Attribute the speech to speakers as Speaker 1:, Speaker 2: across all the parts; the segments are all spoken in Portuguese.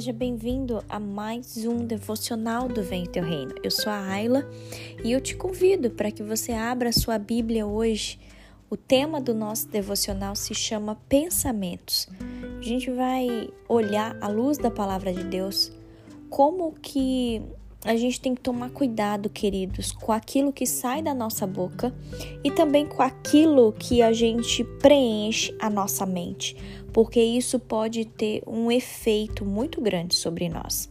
Speaker 1: seja bem-vindo a mais um devocional do Vem Teu Reino. Eu sou a Ayla e eu te convido para que você abra a sua Bíblia hoje. O tema do nosso devocional se chama Pensamentos. A gente vai olhar à luz da palavra de Deus como que a gente tem que tomar cuidado, queridos, com aquilo que sai da nossa boca e também com aquilo que a gente preenche a nossa mente porque isso pode ter um efeito muito grande sobre nós.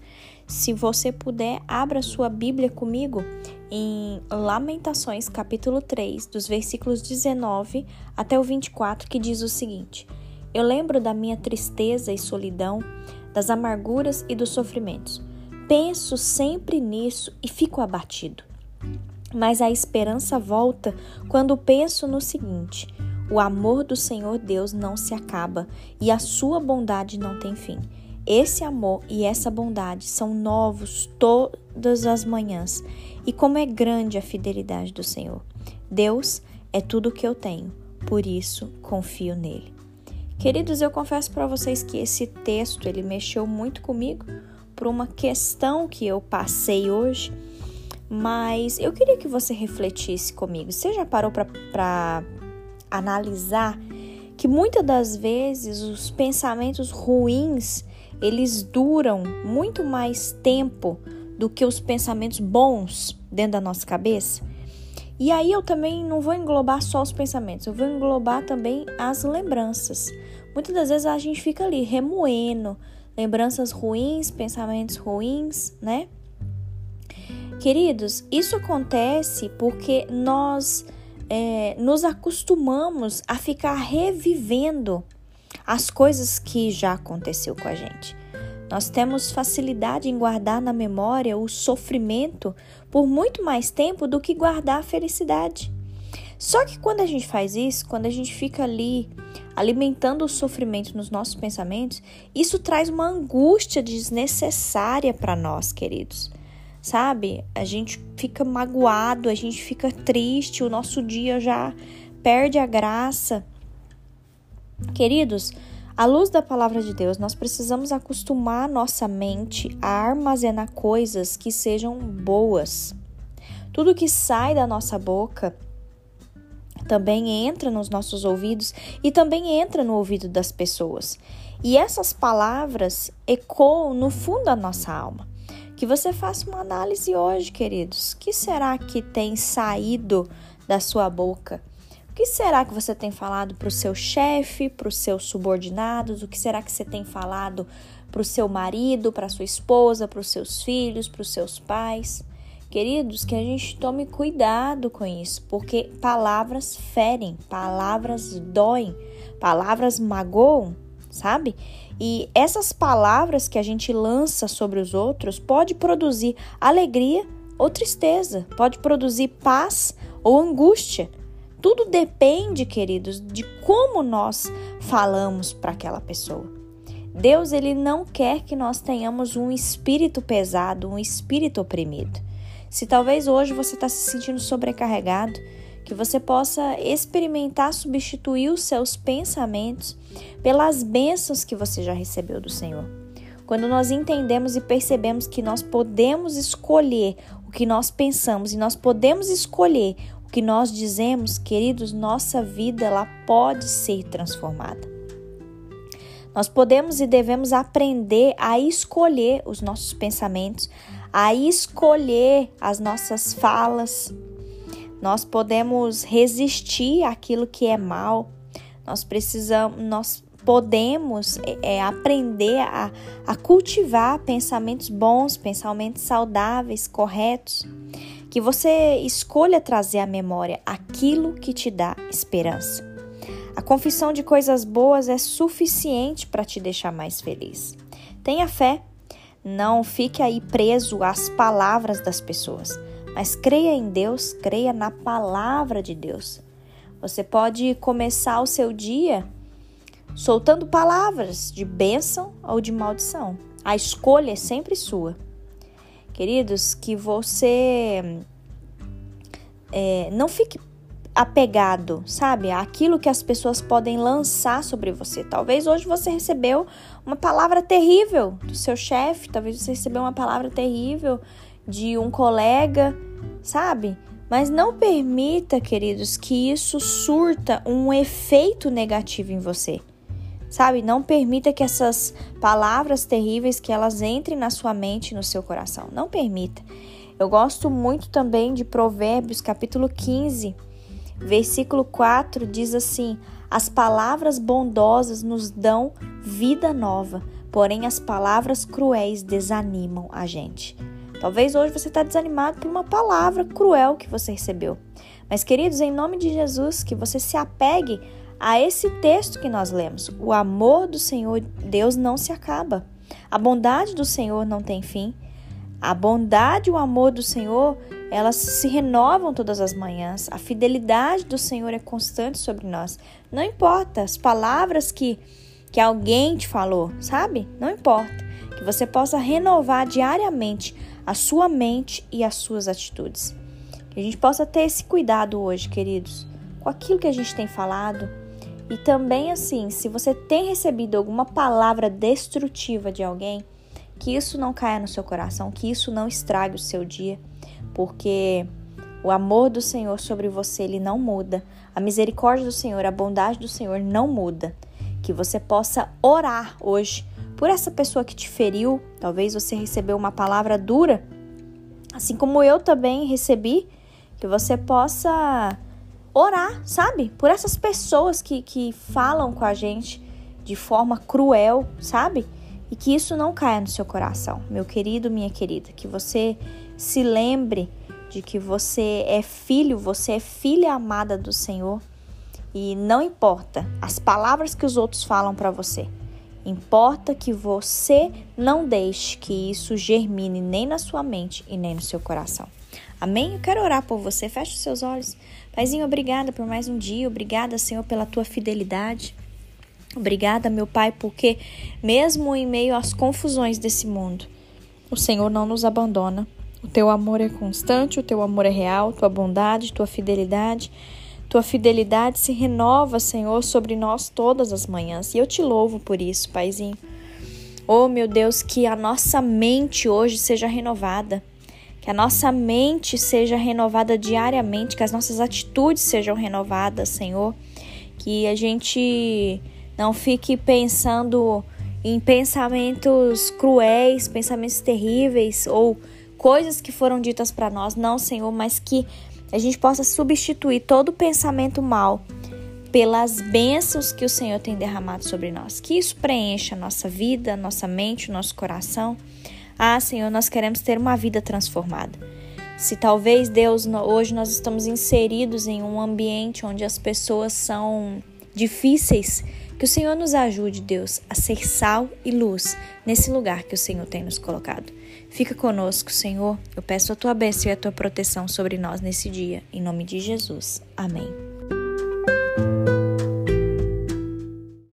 Speaker 1: Se você puder, abra sua Bíblia comigo em Lamentações, capítulo 3, dos versículos 19 até o 24, que diz o seguinte: Eu lembro da minha tristeza e solidão, das amarguras e dos sofrimentos. Penso sempre nisso e fico abatido. Mas a esperança volta quando penso no seguinte: o amor do Senhor Deus não se acaba e a sua bondade não tem fim. Esse amor e essa bondade são novos todas as manhãs. E como é grande a fidelidade do Senhor. Deus é tudo o que eu tenho, por isso confio nele. Queridos, eu confesso para vocês que esse texto ele mexeu muito comigo por uma questão que eu passei hoje, mas eu queria que você refletisse comigo. Você já parou para analisar que muitas das vezes os pensamentos ruins eles duram muito mais tempo do que os pensamentos bons dentro da nossa cabeça. E aí eu também não vou englobar só os pensamentos, eu vou englobar também as lembranças. Muitas das vezes a gente fica ali remoendo lembranças ruins, pensamentos ruins, né? Queridos, isso acontece porque nós é, nos acostumamos a ficar revivendo as coisas que já aconteceu com a gente. Nós temos facilidade em guardar na memória o sofrimento por muito mais tempo do que guardar a felicidade. Só que quando a gente faz isso, quando a gente fica ali alimentando o sofrimento nos nossos pensamentos, isso traz uma angústia desnecessária para nós, queridos sabe? A gente fica magoado, a gente fica triste, o nosso dia já perde a graça. Queridos, à luz da palavra de Deus, nós precisamos acostumar nossa mente a armazenar coisas que sejam boas. Tudo que sai da nossa boca também entra nos nossos ouvidos e também entra no ouvido das pessoas. E essas palavras ecoam no fundo da nossa alma. Que você faça uma análise hoje, queridos. O que será que tem saído da sua boca? O que será que você tem falado para o seu chefe, para os seus subordinados? O que será que você tem falado para o seu marido, para sua esposa, para os seus filhos, para os seus pais? Queridos, que a gente tome cuidado com isso, porque palavras ferem, palavras doem, palavras magoam, sabe? E essas palavras que a gente lança sobre os outros pode produzir alegria ou tristeza, pode produzir paz ou angústia. Tudo depende, queridos, de como nós falamos para aquela pessoa. Deus ele não quer que nós tenhamos um espírito pesado, um espírito oprimido. Se talvez hoje você está se sentindo sobrecarregado, que você possa experimentar substituir os seus pensamentos pelas bênçãos que você já recebeu do Senhor. Quando nós entendemos e percebemos que nós podemos escolher o que nós pensamos e nós podemos escolher o que nós dizemos, queridos, nossa vida ela pode ser transformada. Nós podemos e devemos aprender a escolher os nossos pensamentos, a escolher as nossas falas, nós podemos resistir àquilo que é mal. Nós precisamos, nós podemos é, é, aprender a, a cultivar pensamentos bons, pensamentos saudáveis, corretos. Que você escolha trazer à memória aquilo que te dá esperança. A confissão de coisas boas é suficiente para te deixar mais feliz. Tenha fé. Não fique aí preso às palavras das pessoas. Mas creia em Deus, creia na palavra de Deus. Você pode começar o seu dia soltando palavras de bênção ou de maldição. A escolha é sempre sua. Queridos, que você é, não fique apegado, sabe? Aquilo que as pessoas podem lançar sobre você. Talvez hoje você recebeu uma palavra terrível do seu chefe, talvez você recebeu uma palavra terrível de um colega, sabe? Mas não permita, queridos, que isso surta um efeito negativo em você. Sabe? Não permita que essas palavras terríveis que elas entrem na sua mente no seu coração. Não permita. Eu gosto muito também de Provérbios, capítulo 15, versículo 4 diz assim: As palavras bondosas nos dão vida nova, porém as palavras cruéis desanimam a gente. Talvez hoje você está desanimado por uma palavra cruel que você recebeu. Mas, queridos, em nome de Jesus, que você se apegue a esse texto que nós lemos. O amor do Senhor Deus não se acaba. A bondade do Senhor não tem fim. A bondade e o amor do Senhor, elas se renovam todas as manhãs. A fidelidade do Senhor é constante sobre nós. Não importa as palavras que que alguém te falou, sabe? Não importa. Que você possa renovar diariamente a sua mente e as suas atitudes. Que a gente possa ter esse cuidado hoje, queridos, com aquilo que a gente tem falado, e também assim, se você tem recebido alguma palavra destrutiva de alguém, que isso não caia no seu coração, que isso não estrague o seu dia, porque o amor do Senhor sobre você, ele não muda. A misericórdia do Senhor, a bondade do Senhor não muda. Que você possa orar hoje por essa pessoa que te feriu. Talvez você recebeu uma palavra dura, assim como eu também recebi. Que você possa orar, sabe? Por essas pessoas que, que falam com a gente de forma cruel, sabe? E que isso não caia no seu coração, meu querido, minha querida. Que você se lembre de que você é filho, você é filha amada do Senhor. E não importa as palavras que os outros falam para você. Importa que você não deixe que isso germine nem na sua mente e nem no seu coração. Amém? Eu quero orar por você. Feche os seus olhos. Paizinho, obrigada por mais um dia. Obrigada, Senhor, pela tua fidelidade. Obrigada, meu Pai, porque mesmo em meio às confusões desse mundo, o Senhor não nos abandona. O teu amor é constante, o teu amor é real, tua bondade, tua fidelidade. Tua fidelidade se renova, Senhor, sobre nós todas as manhãs. E eu te louvo por isso, Paizinho. Oh, meu Deus, que a nossa mente hoje seja renovada que a nossa mente seja renovada diariamente, que as nossas atitudes sejam renovadas, Senhor, que a gente não fique pensando em pensamentos cruéis, pensamentos terríveis ou coisas que foram ditas para nós, não, Senhor, mas que a gente possa substituir todo pensamento mal pelas bênçãos que o Senhor tem derramado sobre nós. Que isso preencha a nossa vida, a nossa mente, o nosso coração. Ah, Senhor, nós queremos ter uma vida transformada. Se talvez, Deus, hoje nós estamos inseridos em um ambiente onde as pessoas são difíceis, que o Senhor nos ajude, Deus, a ser sal e luz nesse lugar que o Senhor tem nos colocado. Fica conosco, Senhor. Eu peço a tua bênção e a tua proteção sobre nós nesse dia. Em nome de Jesus. Amém.